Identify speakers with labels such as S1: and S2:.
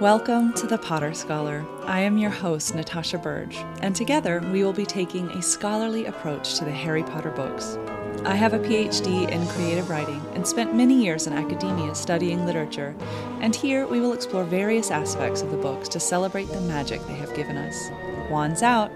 S1: Welcome to the Potter Scholar. I am your host, Natasha Burge, and together we will be taking a scholarly approach to the Harry Potter books. I have a PhD in creative writing and spent many years in academia studying literature, and here we will explore various aspects of the books to celebrate the magic they have given us. Wands out!